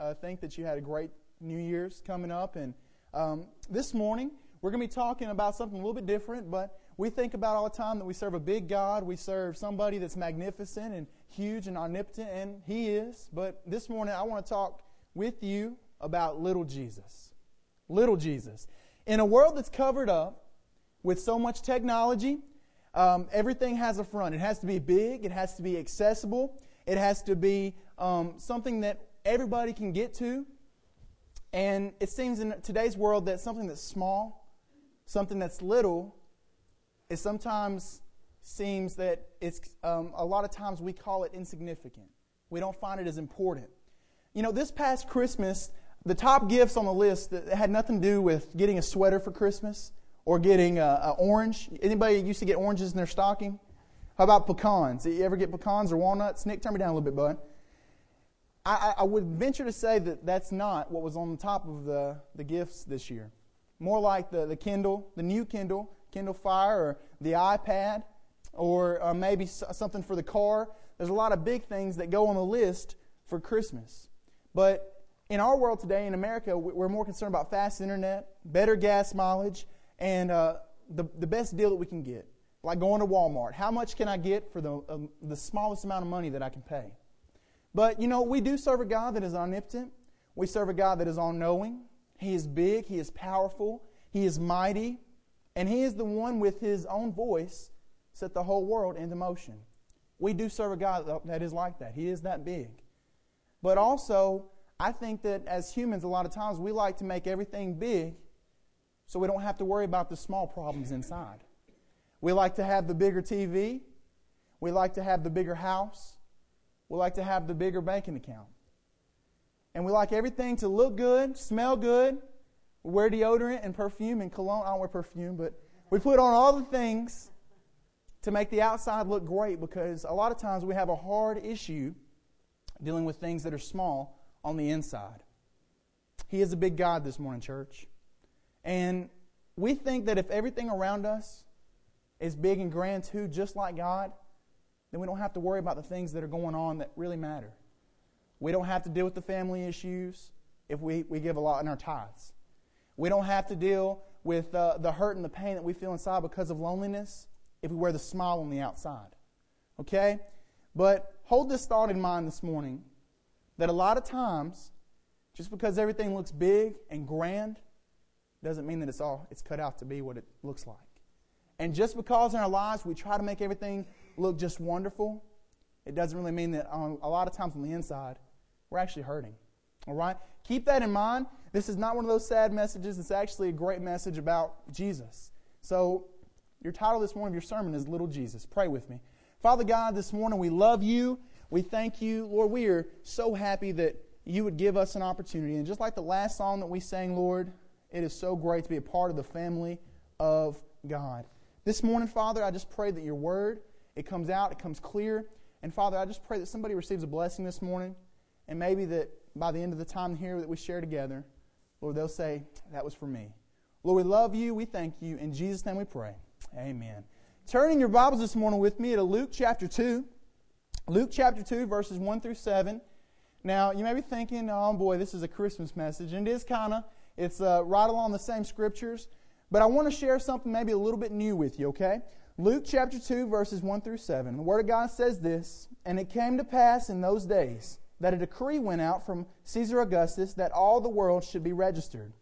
uh, think that you had a great New Year's coming up. And um, this morning, we're going to be talking about something a little bit different, but we think about all the time that we serve a big God. We serve somebody that's magnificent and huge and omnipotent, and He is. But this morning, I want to talk with you about little Jesus. Little Jesus. In a world that's covered up with so much technology, um, everything has a front. It has to be big, it has to be accessible, it has to be um, something that everybody can get to. And it seems in today's world that something that's small, something that's little, it sometimes seems that it's um, a lot of times we call it insignificant. We don't find it as important. You know, this past Christmas, the top gifts on the list that had nothing to do with getting a sweater for Christmas or getting an orange. Anybody used to get oranges in their stocking? How about pecans? Did you ever get pecans or walnuts? Nick, turn me down a little bit, bud. I, I would venture to say that that's not what was on the top of the, the gifts this year. More like the, the Kindle, the new Kindle, Kindle Fire, or the iPad, or uh, maybe something for the car. There's a lot of big things that go on the list for Christmas. But in our world today, in America, we're more concerned about fast internet, better gas mileage, and uh, the, the best deal that we can get. Like going to Walmart. How much can I get for the, um, the smallest amount of money that I can pay? But, you know, we do serve a God that is omnipotent. We serve a God that is all knowing. He is big. He is powerful. He is mighty. And He is the one with His own voice set the whole world into motion. We do serve a God that is like that. He is that big. But also, I think that as humans, a lot of times we like to make everything big so we don't have to worry about the small problems inside. We like to have the bigger TV. We like to have the bigger house. We like to have the bigger banking account. And we like everything to look good, smell good. We wear deodorant and perfume and cologne. I don't wear perfume, but we put on all the things to make the outside look great because a lot of times we have a hard issue dealing with things that are small on the inside. He is a big God this morning, church. And we think that if everything around us is big and grand too, just like God, then we don't have to worry about the things that are going on that really matter. We don't have to deal with the family issues if we, we give a lot in our tithes. We don't have to deal with uh, the hurt and the pain that we feel inside because of loneliness if we wear the smile on the outside. Okay? But hold this thought in mind this morning that a lot of times, just because everything looks big and grand, doesn't mean that it's all it's cut out to be what it looks like. And just because in our lives we try to make everything look just wonderful, it doesn't really mean that on, a lot of times on the inside, we're actually hurting. All right? Keep that in mind. This is not one of those sad messages. It's actually a great message about Jesus. So, your title this morning of your sermon is Little Jesus. Pray with me. Father God, this morning we love you. We thank you. Lord, we are so happy that you would give us an opportunity. And just like the last song that we sang, Lord, it is so great to be a part of the family of God. This morning, Father, I just pray that your word it comes out, it comes clear. And Father, I just pray that somebody receives a blessing this morning, and maybe that by the end of the time here that we share together, Lord, they'll say, That was for me. Lord, we love you. We thank you. In Jesus' name we pray. Amen. Turning your Bibles this morning with me to Luke chapter 2. Luke chapter 2, verses 1 through 7. Now, you may be thinking, oh boy, this is a Christmas message. And it is kind of, it's uh, right along the same scriptures. But I want to share something maybe a little bit new with you, okay? Luke chapter 2, verses 1 through 7. The Word of God says this And it came to pass in those days that a decree went out from Caesar Augustus that all the world should be registered.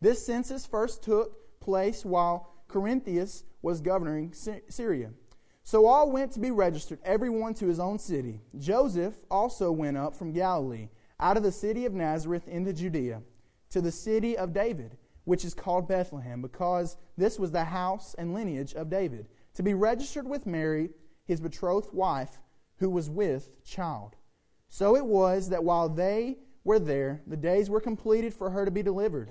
This census first took place while Quirinius was governing Syria. So all went to be registered, everyone to his own city. Joseph also went up from Galilee, out of the city of Nazareth into Judea, to the city of David, which is called Bethlehem, because this was the house and lineage of David to be registered with Mary, his betrothed wife, who was with child. So it was that while they were there, the days were completed for her to be delivered.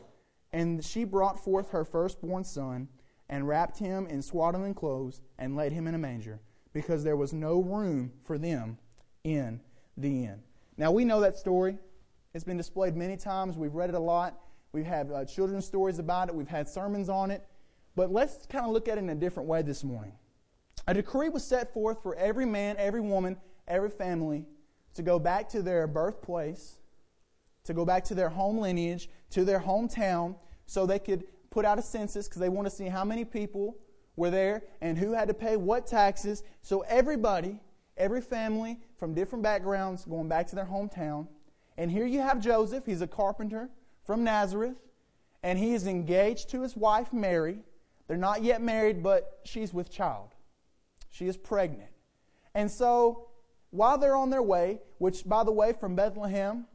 And she brought forth her firstborn son, and wrapped him in swaddling clothes, and laid him in a manger, because there was no room for them in the inn. Now we know that story. It's been displayed many times. We've read it a lot. We've had uh, children's stories about it. We've had sermons on it. But let's kind of look at it in a different way this morning. A decree was set forth for every man, every woman, every family to go back to their birthplace to go back to their home lineage, to their hometown, so they could put out a census because they want to see how many people were there and who had to pay what taxes. So everybody, every family from different backgrounds going back to their hometown. And here you have Joseph. He's a carpenter from Nazareth, and he is engaged to his wife Mary. They're not yet married, but she's with child. She is pregnant. And so while they're on their way, which, by the way, from Bethlehem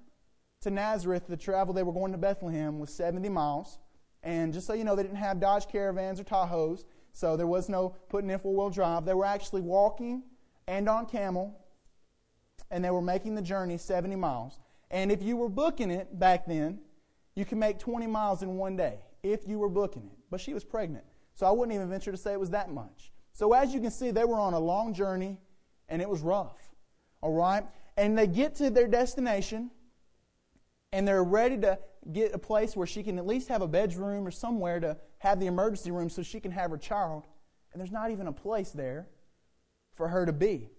to Nazareth, the travel they were going to Bethlehem was 70 miles. And just so you know, they didn't have Dodge Caravans or Tahoes, so there was no putting in four wheel drive. They were actually walking and on camel, and they were making the journey 70 miles. And if you were booking it back then, you can make 20 miles in one day if you were booking it. But she was pregnant, so I wouldn't even venture to say it was that much. So as you can see, they were on a long journey, and it was rough. All right? And they get to their destination, and they're ready to get a place where she can at least have a bedroom or somewhere to have the emergency room so she can have her child. And there's not even a place there for her to be,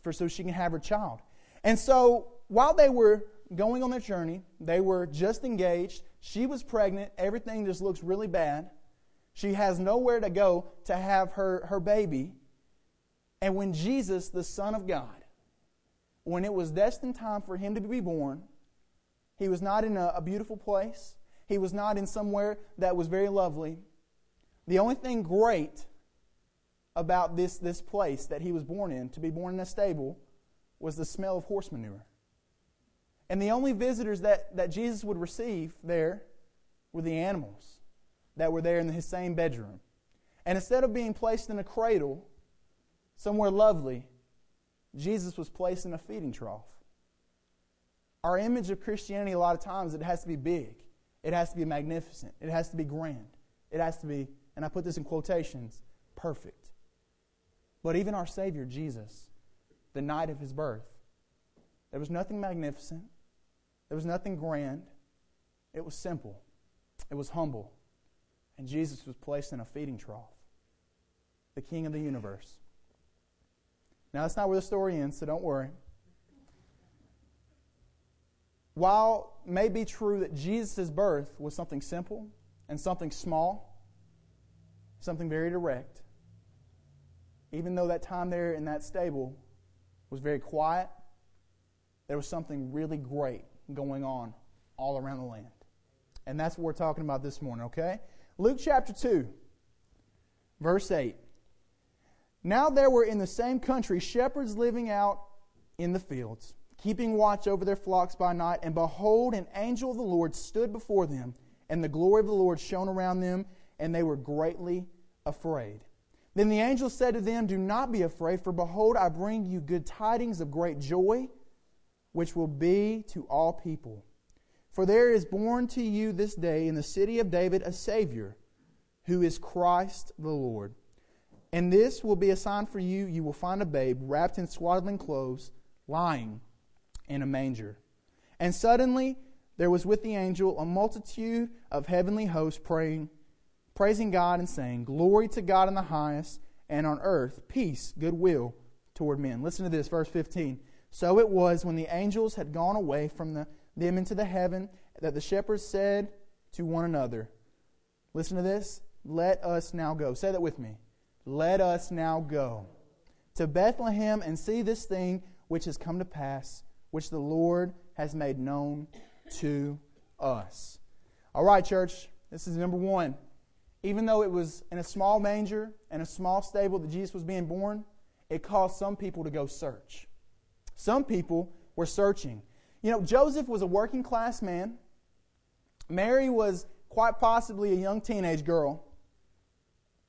for so she can have her child. And so while they were going on their journey, they were just engaged. She was pregnant. Everything just looks really bad. She has nowhere to go to have her, her baby. And when Jesus, the Son of God, when it was destined time for him to be born, he was not in a, a beautiful place. He was not in somewhere that was very lovely. The only thing great about this, this place that he was born in, to be born in a stable, was the smell of horse manure. And the only visitors that, that Jesus would receive there were the animals that were there in his same bedroom. And instead of being placed in a cradle somewhere lovely, Jesus was placed in a feeding trough. Our image of Christianity, a lot of times, it has to be big. It has to be magnificent. It has to be grand. It has to be, and I put this in quotations, perfect. But even our Savior, Jesus, the night of his birth, there was nothing magnificent. There was nothing grand. It was simple. It was humble. And Jesus was placed in a feeding trough. The King of the universe. Now, that's not where the story ends, so don't worry while it may be true that Jesus' birth was something simple and something small, something very direct, even though that time there in that stable was very quiet, there was something really great going on all around the land. And that's what we're talking about this morning, okay? Luke chapter 2, verse 8. Now there were in the same country shepherds living out in the fields keeping watch over their flocks by night. And behold, an angel of the Lord stood before them, and the glory of the Lord shone around them, and they were greatly afraid. Then the angel said to them, Do not be afraid, for behold, I bring you good tidings of great joy, which will be to all people. For there is born to you this day in the city of David a Savior, who is Christ the Lord. And this will be a sign for you you will find a babe wrapped in swaddling clothes, lying in a manger. And suddenly there was with the angel a multitude of heavenly hosts praying, praising God and saying, Glory to God in the highest, and on earth peace, goodwill toward men. Listen to this, verse 15. So it was when the angels had gone away from the, them into the heaven that the shepherds said to one another, Listen to this. Let us now go. Say that with me. Let us now go to Bethlehem and see this thing which has come to pass which the Lord has made known to us. All right, church, this is number one. Even though it was in a small manger and a small stable that Jesus was being born, it caused some people to go search. Some people were searching. You know, Joseph was a working class man. Mary was quite possibly a young teenage girl.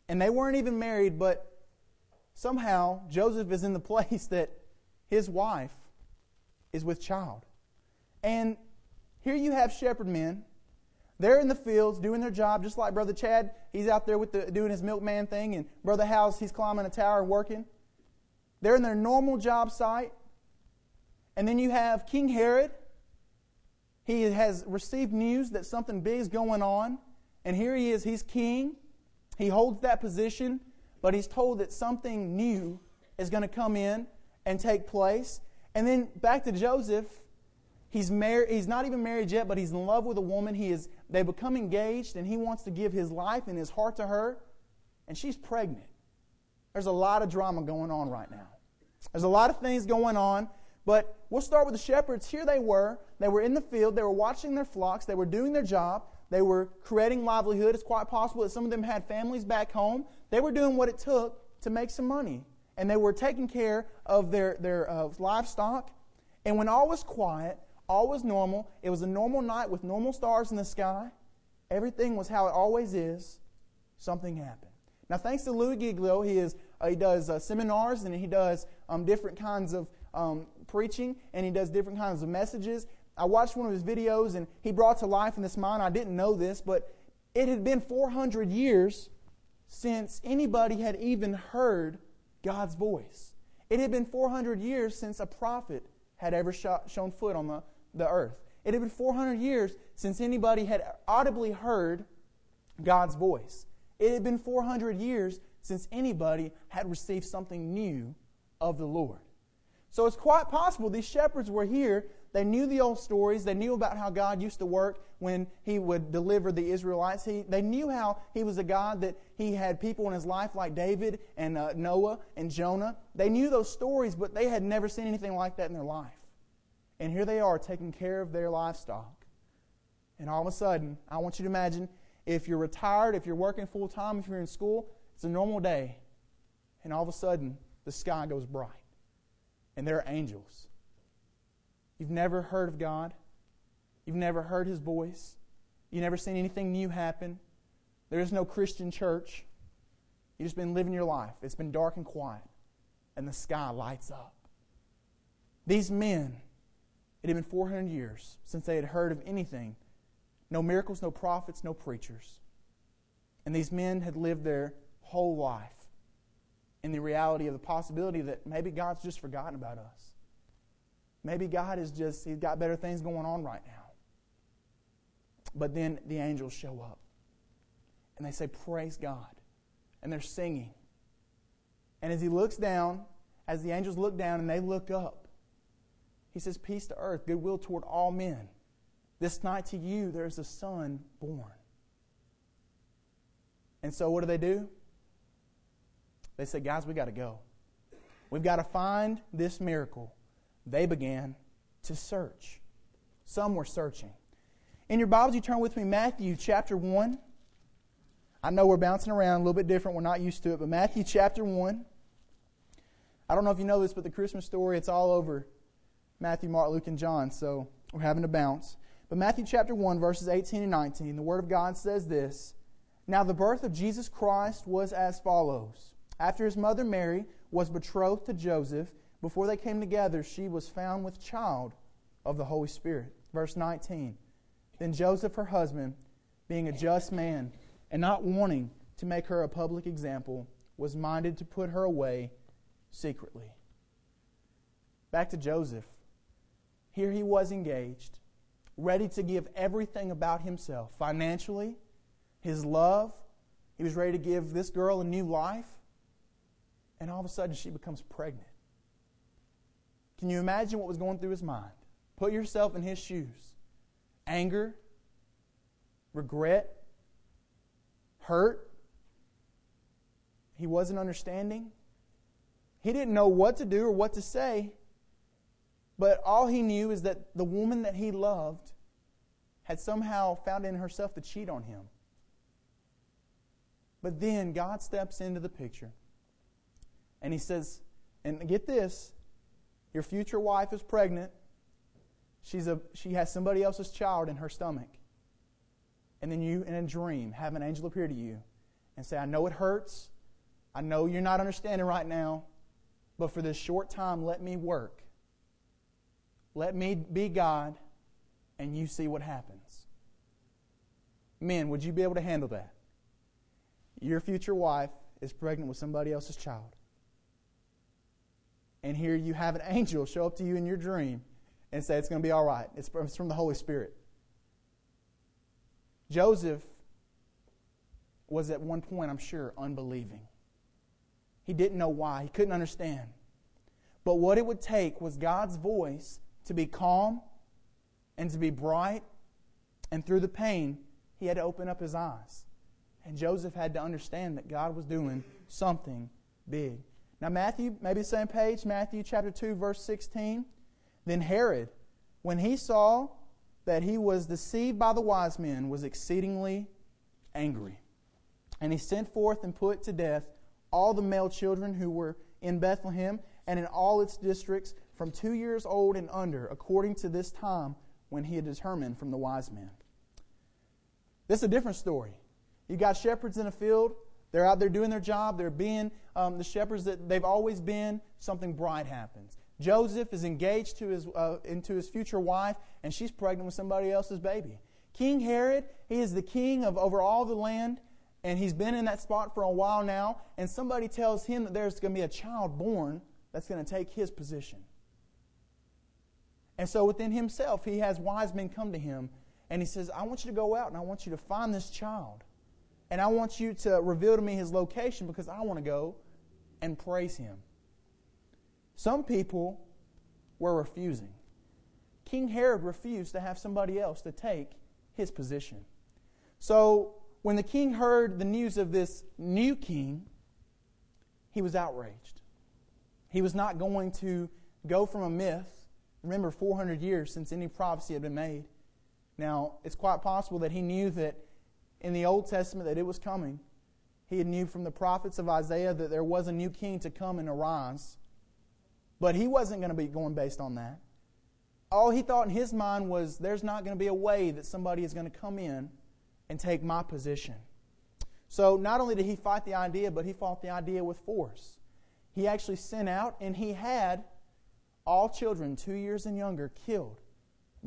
And they weren't even married, but somehow Joseph is in the place that his wife is with child. And here you have shepherd men. They're in the fields doing their job, just like Brother Chad. He's out there with the, doing his milkman thing, and Brother House, he's climbing a tower working. They're in their normal job site. And then you have King Herod. He has received news that something big is going on. And here he is, he's king. He holds that position, but he's told that something new is going to come in and take place. And then back to Joseph, He's married. He's not even married yet, but he's in love with a woman. He is. They become engaged, and he wants to give his life and his heart to her, and she's pregnant. There's a lot of drama going on right now. There's a lot of things going on, but we'll start with the shepherds. Here they were. They were in the field. They were watching their flocks. They were doing their job. They were creating livelihood. It's quite possible that some of them had families back home. They were doing what it took to make some money, and they were taking care of their their uh, livestock. And when all was quiet, all was normal. It was a normal night with normal stars in the sky. Everything was how it always is. Something happened. Now, thanks to Louie Giglio, he is he does uh, seminars and he does um, different kinds of um, preaching and he does different kinds of messages. I watched one of his videos and he brought to life in this mind. I didn't know this, but it had been 400 years since anybody had even heard God's voice. It had been 400 years since a prophet had ever shot, shown foot on the the earth. It had been 400 years since anybody had audibly heard God's voice. It had been 400 years since anybody had received something new of the Lord. So it's quite possible these shepherds were here. They knew the old stories. They knew about how God used to work when He would deliver the Israelites. He, they knew how He was a God that He had people in His life like David and uh, Noah and Jonah. They knew those stories, but they had never seen anything like that in their life. And here they are taking care of their livestock. And all of a sudden, I want you to imagine if you're retired, if you're working full time, if you're in school, it's a normal day. And all of a sudden, the sky goes bright. And there are angels. You've never heard of God. You've never heard His voice. You've never seen anything new happen. There is no Christian church. You've just been living your life. It's been dark and quiet. And the sky lights up. These men it had been 400 years since they had heard of anything no miracles, no prophets, no preachers. And these men had lived their whole life in the reality of the possibility that maybe God's just forgotten about us. Maybe God is just, He's got better things going on right now. But then the angels show up and they say, Praise God. And they're singing. And as He looks down, as the angels look down and they look up, he says, Peace to earth, goodwill toward all men. This night to you there is a son born. And so what do they do? They said, Guys, we got to go. We've got to find this miracle. They began to search. Some were searching. In your Bibles, you turn with me Matthew chapter 1. I know we're bouncing around a little bit different. We're not used to it, but Matthew chapter 1. I don't know if you know this, but the Christmas story, it's all over Matthew, Mark, Luke, and John, so we're having to bounce. But Matthew chapter 1, verses 18 and 19, the Word of God says this Now the birth of Jesus Christ was as follows. After his mother Mary was betrothed to Joseph, before they came together, she was found with child of the Holy Spirit. Verse 19. Then Joseph, her husband, being a just man, and not wanting to make her a public example, was minded to put her away secretly. Back to Joseph. Here he was engaged, ready to give everything about himself financially, his love. He was ready to give this girl a new life. And all of a sudden, she becomes pregnant. Can you imagine what was going through his mind? Put yourself in his shoes anger, regret, hurt. He wasn't understanding. He didn't know what to do or what to say. But all he knew is that the woman that he loved had somehow found in herself to cheat on him. But then God steps into the picture and he says, and get this, your future wife is pregnant. She's a, she has somebody else's child in her stomach. And then you, in a dream, have an angel appear to you and say, I know it hurts. I know you're not understanding right now, but for this short time, let me work let me be God, and you see what happens. Men, would you be able to handle that? Your future wife is pregnant with somebody else's child. And here you have an angel show up to you in your dream and say, It's going to be all right. It's from the Holy Spirit. Joseph was at one point, I'm sure, unbelieving. He didn't know why, he couldn't understand. But what it would take was God's voice to be calm and to be bright. And through the pain, he had to open up his eyes. And Joseph had to understand that God was doing something big. Now, Matthew, maybe the same page, Matthew chapter 2, verse 16. Then Herod, when he saw that he was deceived by the wise men, was exceedingly angry. And he sent forth and put to death all the male children who were in Bethlehem and in all its districts from two years old and under, according to this time when he had determined from the wise men. This is a different story. You got shepherds in a field. They're out there doing their job. They're being um, the shepherds that they've always been. Something bright happens. Joseph is engaged to his, uh, into his future wife, and she's pregnant with somebody else's baby. King Herod, he is the king of over all the land, and he's been in that spot for a while now. And somebody tells him that there's going to be a child born that's going to take his position. And so within himself, he has wise men come to him and he says, I want you to go out and I want you to find this child. And I want you to reveal to me his location because I want to go and praise him. Some people were refusing. King Herod refused to have somebody else to take his position. So when the king heard the news of this new king, he was outraged. He was not going to go from a myth. Remember, 400 years since any prophecy had been made. Now, it's quite possible that he knew that in the Old Testament that it was coming. He knew from the prophets of Isaiah that there was a new king to come and arise. But he wasn't going to be going based on that. All he thought in his mind was there's not going to be a way that somebody is going to come in and take my position. So not only did he fight the idea, but he fought the idea with force. He actually sent out and he had all children two years and younger killed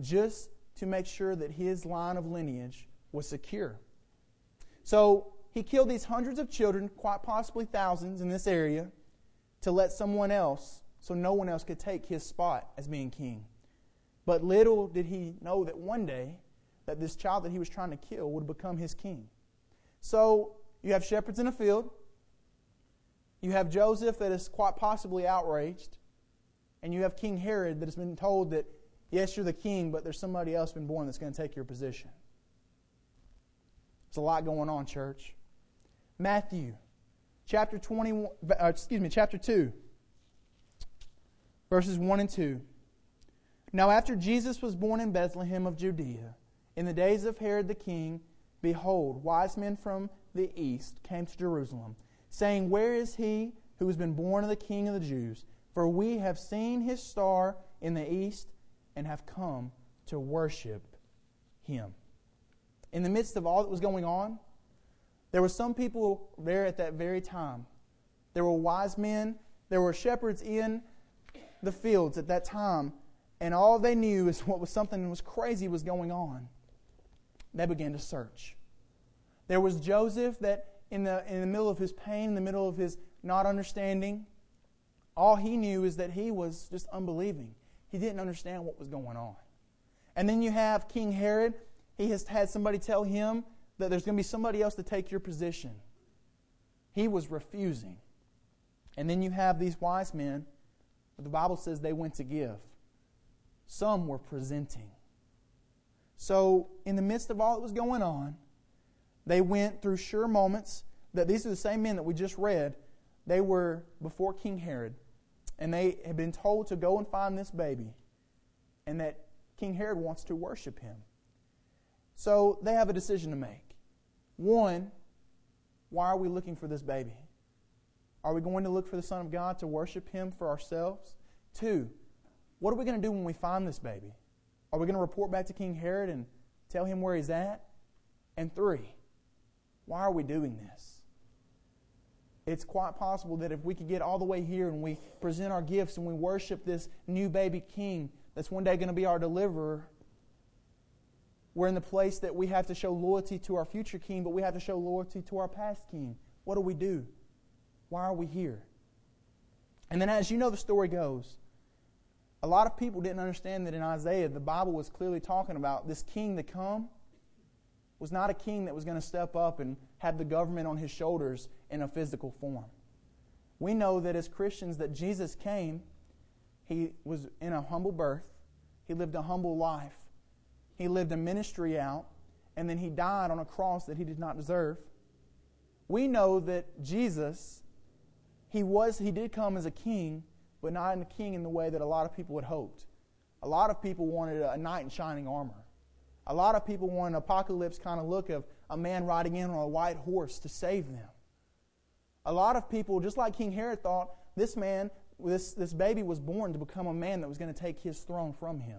just to make sure that his line of lineage was secure. So he killed these hundreds of children, quite possibly thousands in this area, to let someone else, so no one else could take his spot as being king. But little did he know that one day that this child that he was trying to kill would become his king. So you have shepherds in a field. You have Joseph that is quite possibly outraged. And you have King Herod that has been told that, yes, you're the king, but there's somebody else been born that's going to take your position. There's a lot going on, church. Matthew chapter 21, uh, excuse me, chapter 2, verses 1 and 2. Now, after Jesus was born in Bethlehem of Judea, in the days of Herod the king, behold, wise men from the east came to Jerusalem, saying, Where is he who has been born of the king of the Jews? For we have seen his star in the east and have come to worship him in the midst of all that was going on, there were some people there at that very time. There were wise men, there were shepherds in the fields at that time, and all they knew is what was something that was crazy was going on. They began to search. There was Joseph that in the, in the middle of his pain, in the middle of his not understanding, all he knew is that he was just unbelieving. He didn't understand what was going on. And then you have King Herod he has had somebody tell him that there's going to be somebody else to take your position. He was refusing. And then you have these wise men, the Bible says they went to give. Some were presenting. So, in the midst of all that was going on, they went through sure moments that these are the same men that we just read. They were before King Herod, and they had been told to go and find this baby, and that King Herod wants to worship him. So they have a decision to make. One, why are we looking for this baby? Are we going to look for the Son of God to worship Him for ourselves? Two, what are we going to do when we find this baby? Are we going to report back to King Herod and tell him where he's at? And three, why are we doing this? It's quite possible that if we could get all the way here and we present our gifts and we worship this new baby king that's one day going to be our deliverer, we're in the place that we have to show loyalty to our future king, but we have to show loyalty to our past king. What do we do? Why are we here? And then, as you know, the story goes, a lot of people didn't understand that in Isaiah, the Bible was clearly talking about this king to come was not a king that was going to step up and have the government on his shoulders in a physical form. We know that as Christians that Jesus came, he was in a humble birth, he lived a humble life, He lived a ministry out, and then he died on a cross that he did not deserve. We know that Jesus, he was, he did come as a king, but not in a king in the way that a lot of people had hoped. A lot of people wanted a knight in shining armor. A lot of people want an apocalypse kind of look of a man riding in on a white horse to save them. A lot of people, just like King Herod, thought this man, this, this baby was born to become a man that was going to take his throne from him.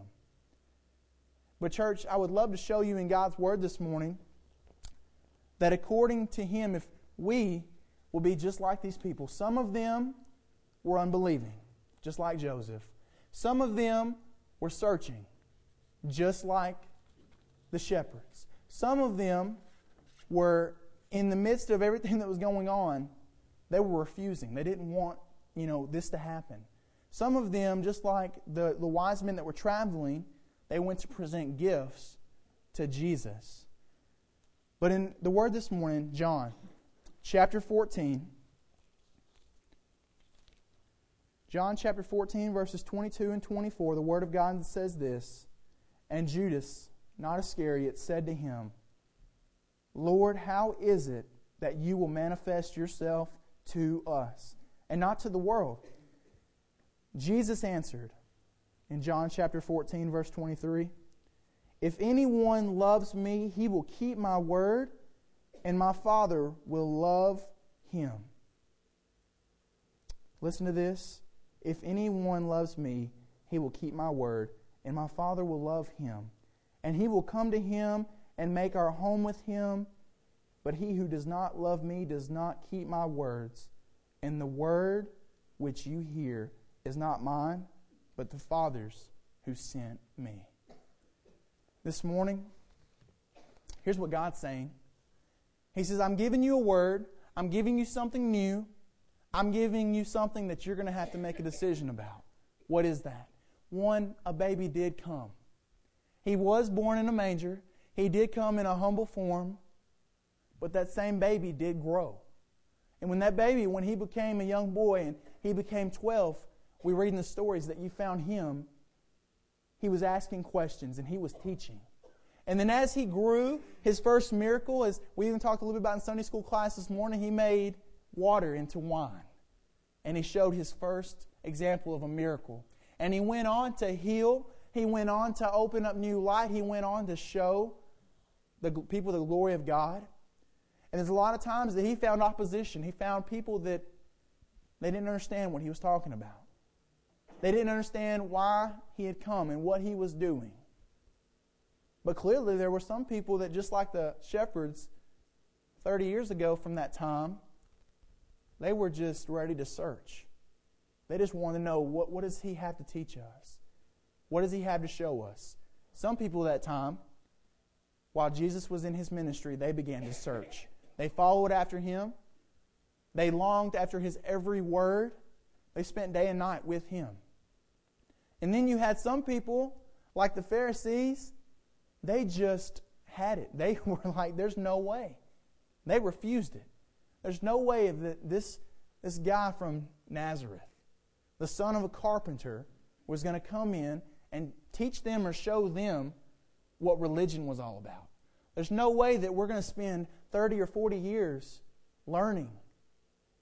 But, church, I would love to show you in God's Word this morning that according to Him, if we will be just like these people, some of them were unbelieving, just like Joseph. Some of them were searching, just like the shepherds. Some of them were in the midst of everything that was going on, they were refusing. They didn't want, you know, this to happen. Some of them, just like the, the wise men that were traveling, they went to present gifts to Jesus. But in the word this morning, John chapter 14, John chapter 14, verses 22 and 24, the word of God says this And Judas, not Iscariot, said to him, Lord, how is it that you will manifest yourself to us and not to the world? Jesus answered in John chapter 14, verse 23 If anyone loves me, he will keep my word, and my Father will love him. Listen to this. If anyone loves me, he will keep my word, and my Father will love him. And he will come to him and make our home with him. But he who does not love me does not keep my words. And the word which you hear is not mine, but the Father's who sent me. This morning, here's what God's saying He says, I'm giving you a word, I'm giving you something new, I'm giving you something that you're going to have to make a decision about. What is that? One, a baby did come. He was born in a manger. He did come in a humble form, but that same baby did grow. And when that baby, when he became a young boy and he became 12, we read in the stories that you found him, he was asking questions and he was teaching. And then as he grew, his first miracle, as we even talked a little bit about in Sunday school class this morning, he made water into wine. And he showed his first example of a miracle. And he went on to heal he went on to open up new light. He went on to show the people the glory of God. And there's a lot of times that he found opposition. He found people that they didn't understand what he was talking about. They didn't understand why he had come and what he was doing. But clearly, there were some people that, just like the shepherds 30 years ago from that time, they were just ready to search. They just wanted to know what, what does he have to teach us? What does he have to show us? Some people that time, while Jesus was in his ministry, they began to search. They followed after him. They longed after his every word. They spent day and night with him. And then you had some people, like the Pharisees, they just had it. They were like, there's no way. They refused it. There's no way that this, this guy from Nazareth, the son of a carpenter, was going to come in and teach them or show them what religion was all about. There's no way that we're going to spend 30 or 40 years learning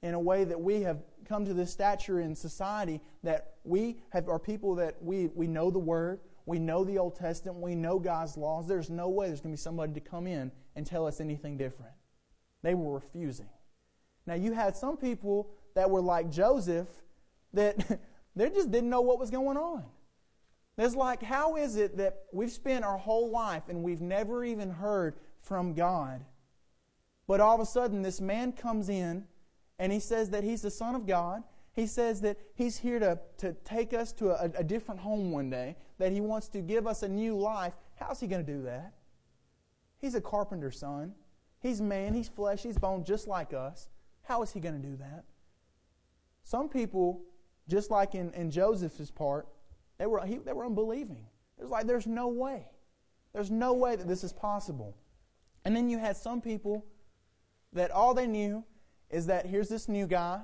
in a way that we have come to this stature in society that we have, are people that we, we know the Word, we know the Old Testament, we know God's laws. There's no way there's going to be somebody to come in and tell us anything different. They were refusing. Now, you had some people that were like Joseph that they just didn't know what was going on. It's like, how is it that we've spent our whole life and we've never even heard from God? But all of a sudden, this man comes in and he says that he's the Son of God. He says that he's here to, to take us to a, a different home one day, that he wants to give us a new life. How's he going to do that? He's a carpenter's son. He's man, he's flesh, he's bone, just like us. How is he going to do that? Some people, just like in, in Joseph's part, they were, he, they were unbelieving. It was like, there's no way. There's no way that this is possible. And then you had some people that all they knew is that here's this new guy.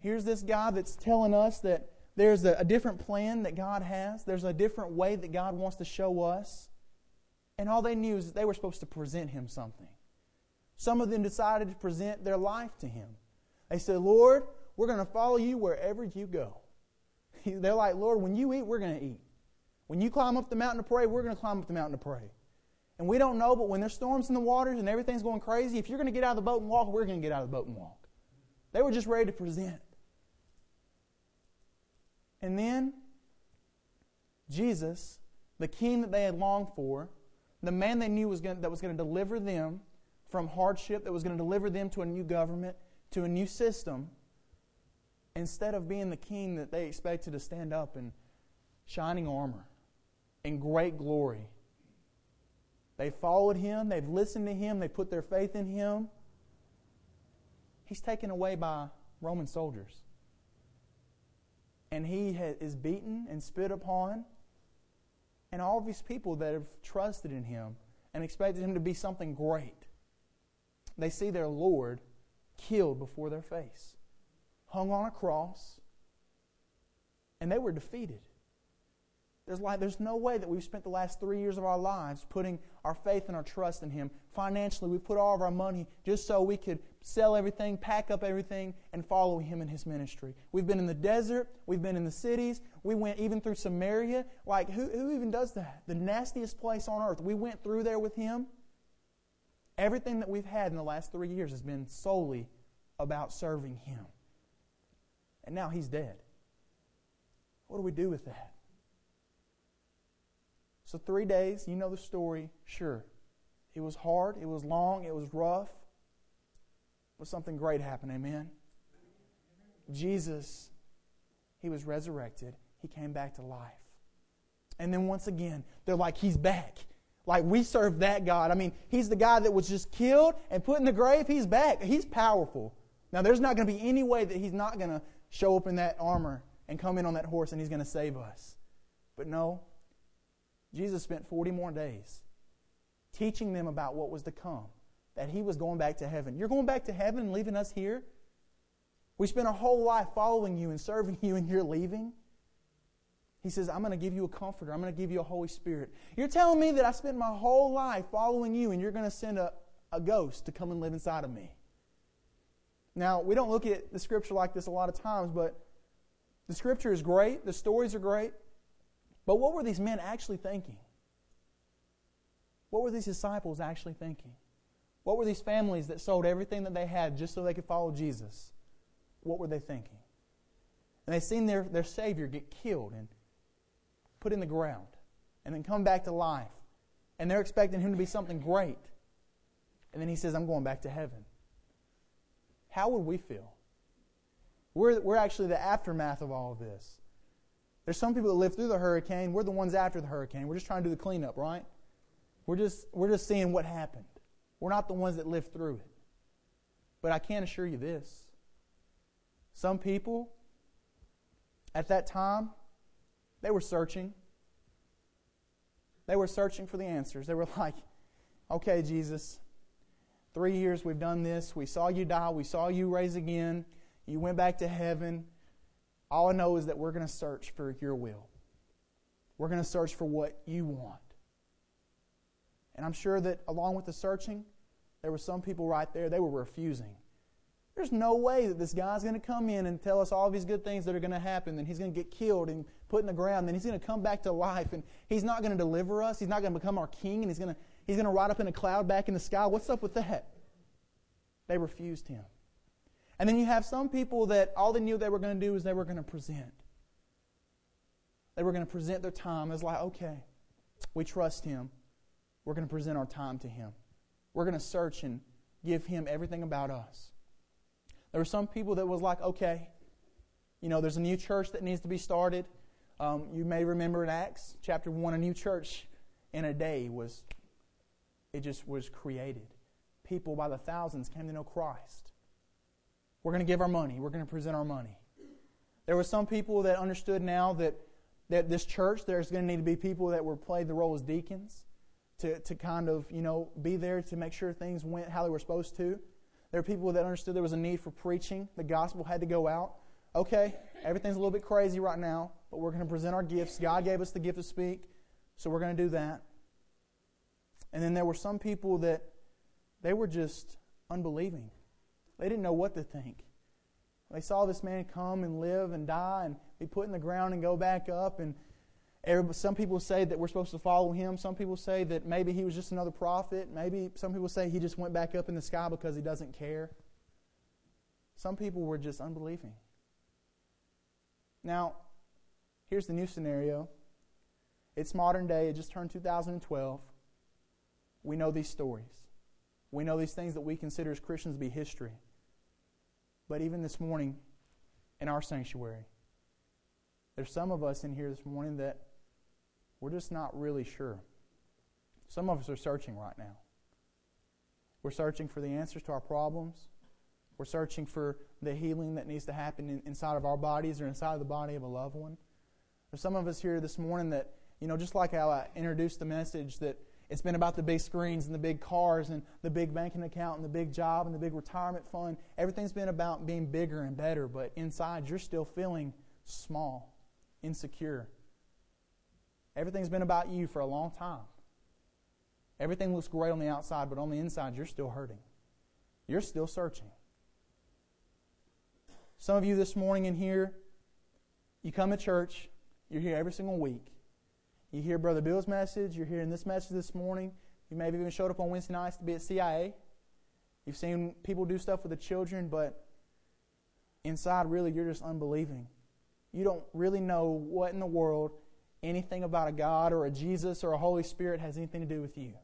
Here's this guy that's telling us that there's a, a different plan that God has. There's a different way that God wants to show us. And all they knew is that they were supposed to present him something. Some of them decided to present their life to him. They said, Lord, we're going to follow you wherever you go. They're like, Lord, when you eat, we're going to eat. When you climb up the mountain to pray, we're going to climb up the mountain to pray. And we don't know, but when there's storms in the waters and everything's going crazy, if you're going to get out of the boat and walk, we're going to get out of the boat and walk. They were just ready to present. And then Jesus, the king that they had longed for, the man they knew was going, that was going to deliver them from hardship, that was going to deliver them to a new government, to a new system, instead of being the king that they expected to stand up in shining armor, in great glory, they followed him, they've listened to him, they put their faith in him. He's taken away by Roman soldiers. And he is beaten and spit upon. And all these people that have trusted in him and expected him to be something great, they see their Lord killed before their face, hung on a cross, and they were defeated. There's, like, there's no way that we've spent the last three years of our lives putting our faith and our trust in Him. Financially, we put all of our money just so we could sell everything, pack up everything, and follow Him in His ministry. We've been in the desert, we've been in the cities, we went even through Samaria. Like, who, who even does that? The nastiest place on earth. We went through there with Him. Everything that we've had in the last three years has been solely about serving Him. And now He's dead. What do we do with that? So, three days, you know the story, sure. It was hard, it was long, it was rough, but something great happened, amen? Jesus, he was resurrected, he came back to life. And then once again, they're like, he's back. Like, we serve that God. I mean, he's the guy that was just killed and put in the grave. He's back. He's powerful. Now, there's not going to be any way that he's not going to show up in that armor and come in on that horse and he's going to save us. But no, Jesus spent 40 more days teaching them about what was to come, that he was going back to heaven. You're going back to heaven and leaving us here? We spent our whole life following you and serving you, and you're leaving? He says, I'm going to give you a comforter. I'm going to give you a Holy Spirit. You're telling me that I spent my whole life following you, and you're going to send a, a ghost to come and live inside of me. Now, we don't look at the scripture like this a lot of times, but the scripture is great. The stories are great. But what were these men actually thinking? What were these disciples actually thinking? What were these families that sold everything that they had just so they could follow Jesus? What were they thinking? And they seen their, their Savior get killed and put in the ground and then come back to life. And they're expecting him to be something great. And then he says, I'm going back to heaven. How would we feel? We're, we're actually the aftermath of all of this. There's some people that live through the hurricane. We're the ones after the hurricane. We're just trying to do the cleanup, right? We're just, we're just seeing what happened. We're not the ones that lived through it. But I can assure you this some people at that time, they were searching. They were searching for the answers. They were like, okay, Jesus, three years we've done this. We saw you die. We saw you raise again. You went back to heaven. All I know is that we're going to search for your will. We're going to search for what you want. And I'm sure that along with the searching, there were some people right there, they were refusing. There's no way that this guy's going to come in and tell us all these good things that are going to happen. Then he's going to get killed and put in the ground. Then he's going to come back to life. And he's not going to deliver us. He's not going to become our king. And he's going to, he's going to ride up in a cloud back in the sky. What's up with that? They refused him. And then you have some people that all they knew they were going to do is they were going to present. They were going to present their time as like, okay, we trust him. We're going to present our time to him. We're going to search and give him everything about us. There were some people that was like, okay, you know, there's a new church that needs to be started. Um, you may remember in Acts chapter 1, a new church in a day was, it just was created. People by the thousands came to know Christ. We're going to give our money. We're going to present our money. There were some people that understood now that, that this church, there's going to need to be people that were played the role as deacons to, to kind of, you know, be there to make sure things went how they were supposed to. There were people that understood there was a need for preaching. The gospel had to go out. Okay, everything's a little bit crazy right now, but we're going to present our gifts. God gave us the gift to speak, so we're going to do that. And then there were some people that they were just unbelieving. They didn't know what to think. They saw this man come and live and die and be put in the ground and go back up. And some people say that we're supposed to follow him. Some people say that maybe he was just another prophet. Maybe some people say he just went back up in the sky because he doesn't care. Some people were just unbelieving. Now, here's the new scenario. It's modern day. It just turned 2012. We know these stories. We know these things that we consider as Christians to be history. But even this morning in our sanctuary, there's some of us in here this morning that we're just not really sure. Some of us are searching right now. We're searching for the answers to our problems. We're searching for the healing that needs to happen in, inside of our bodies or inside of the body of a loved one. There's some of us here this morning that, you know, just like how I introduced the message, that it's been about the big screens and the big cars and the big banking account and the big job and the big retirement fund. Everything's been about being bigger and better, but inside you're still feeling small, insecure. Everything's been about you for a long time. Everything looks great on the outside, but on the inside, you're still hurting. You're still searching. Some of you this morning in here, you come to church, you're here every single week. You hear Brother Bill's message, you're hearing this message this morning. You maybe even showed up on Wednesday nights to be at CIA. You've seen people do stuff with the children, but inside, really, you're just unbelieving. You don't really know what in the world anything about a God or a Jesus or a Holy Spirit has anything to do with you.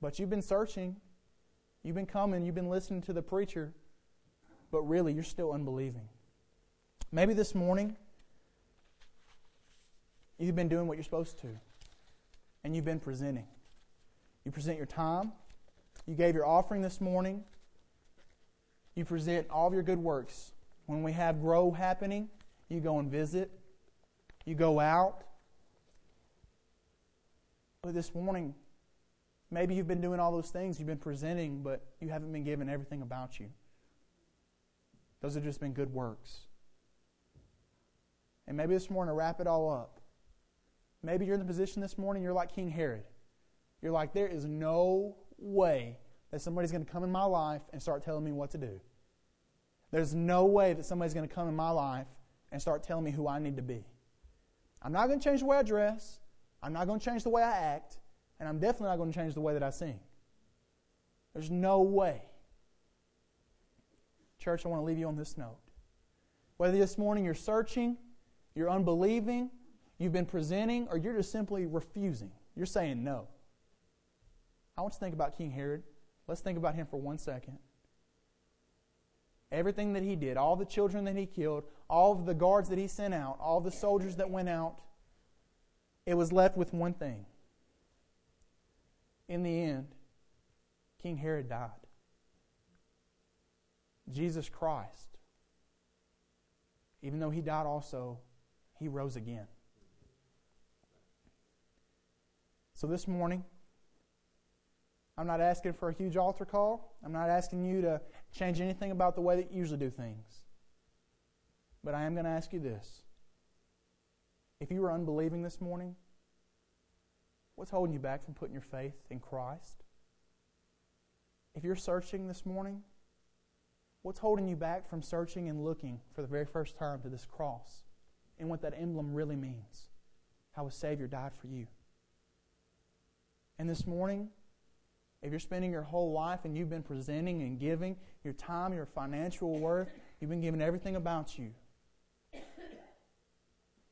But you've been searching, you've been coming, you've been listening to the preacher, but really, you're still unbelieving. Maybe this morning, You've been doing what you're supposed to, and you've been presenting. You present your time. You gave your offering this morning. You present all of your good works. When we have grow happening, you go and visit. You go out. But this morning, maybe you've been doing all those things, you've been presenting, but you haven't been given everything about you. Those have just been good works. And maybe this morning, to wrap it all up, Maybe you're in the position this morning, you're like King Herod. You're like, there is no way that somebody's going to come in my life and start telling me what to do. There's no way that somebody's going to come in my life and start telling me who I need to be. I'm not going to change the way I dress. I'm not going to change the way I act. And I'm definitely not going to change the way that I sing. There's no way. Church, I want to leave you on this note. Whether this morning you're searching, you're unbelieving, you've been presenting, or you're just simply refusing. You're saying no. I want you to think about King Herod. Let's think about him for one second. Everything that he did, all the children that he killed, all of the guards that he sent out, all the soldiers that went out, it was left with one thing. In the end, King Herod died. Jesus Christ, even though he died also, he rose again. So this morning, I'm not asking for a huge altar call. I'm not asking you to change anything about the way that you usually do things. But I am going to ask you this. If you are unbelieving this morning, what's holding you back from putting your faith in Christ? If you're searching this morning, what's holding you back from searching and looking for the very first time to this cross and what that emblem really means? How a Savior died for you. And this morning, if you're spending your whole life and you've been presenting and giving your time, your financial worth, you've been giving everything about you,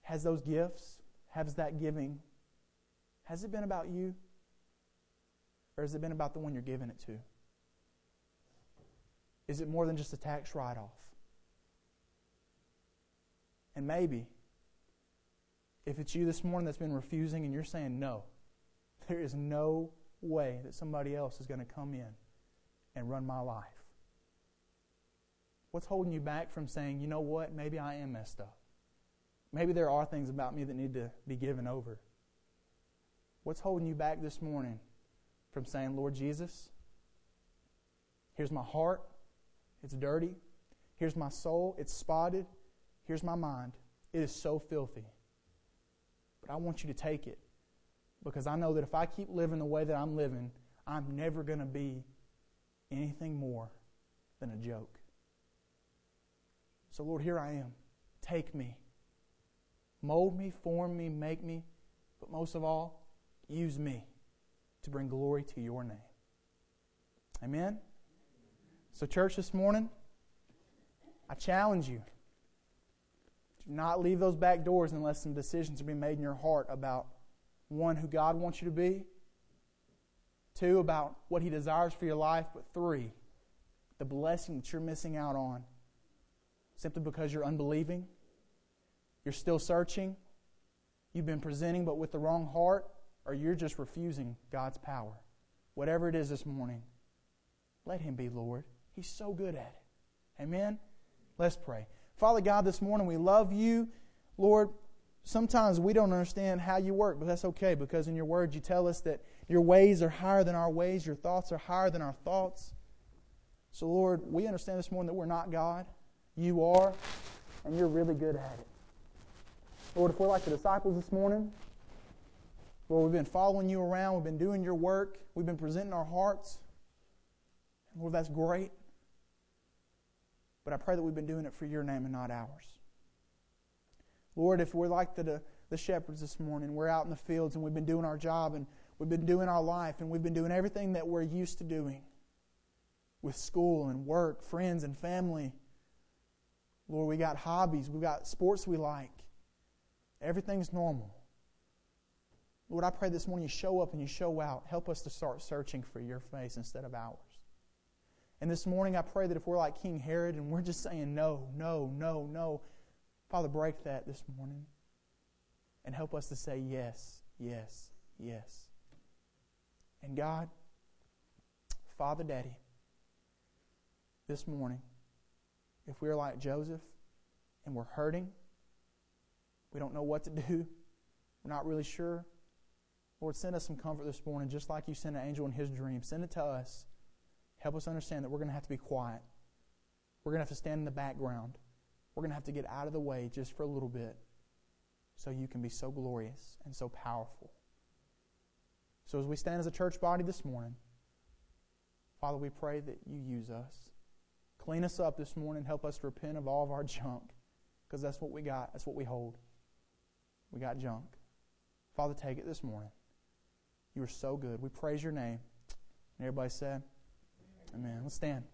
has those gifts, has that giving, has it been about you? Or has it been about the one you're giving it to? Is it more than just a tax write off? And maybe, if it's you this morning that's been refusing and you're saying no, there is no way that somebody else is going to come in and run my life. What's holding you back from saying, you know what, maybe I am messed up? Maybe there are things about me that need to be given over. What's holding you back this morning from saying, Lord Jesus, here's my heart, it's dirty. Here's my soul, it's spotted. Here's my mind, it is so filthy. But I want you to take it because I know that if I keep living the way that I'm living, I'm never going to be anything more than a joke. So, Lord, here I am. Take me. Mold me, form me, make me, but most of all, use me to bring glory to your name. Amen? So, church, this morning, I challenge you do not leave those back doors unless some decisions are being made in your heart about one, who God wants you to be, two, about what He desires for your life, but three, the blessing that you're missing out on simply because you're unbelieving, you're still searching, you've been presenting but with the wrong heart, or you're just refusing God's power. Whatever it is this morning, let Him be Lord. He's so good at it. Amen? Let's pray. Father God, this morning we love you. Lord, sometimes we don't understand how you work, but that's okay because in your word you tell us that your ways are higher than our ways, your thoughts are higher than our thoughts. So, Lord, we understand this morning that we're not God. You are, and you're really good at it. Lord, if we're like the disciples this morning, Lord, we've been following you around, we've been doing your work, we've been presenting our hearts. Lord, that's great. But I pray that we've been doing it for your name and not ours. Lord, if we're like the, the shepherds this morning, we're out in the fields and we've been doing our job and we've been doing our life and we've been doing everything that we're used to doing with school and work, friends and family. Lord, we got hobbies, we got sports we like. Everything's normal. Lord, I pray this morning you show up and you show out. Help us to start searching for your face instead of ours. And this morning, I pray that if we're like King Herod and we're just saying no, no, no, no, Father, break that this morning and help us to say yes, yes, yes. And God, Father, Daddy, this morning, if we're like Joseph and we're hurting, we don't know what to do, we're not really sure, Lord, send us some comfort this morning, just like you sent an angel in his dream. Send it to us. Help us understand that we're going to have to be quiet. We're going to have to stand in the background. We're going to have to get out of the way just for a little bit so you can be so glorious and so powerful. So, as we stand as a church body this morning, Father, we pray that you use us. Clean us up this morning. Help us repent of all of our junk because that's what we got. That's what we hold. We got junk. Father, take it this morning. You are so good. We praise your name. And everybody said, Amen. Let's stand.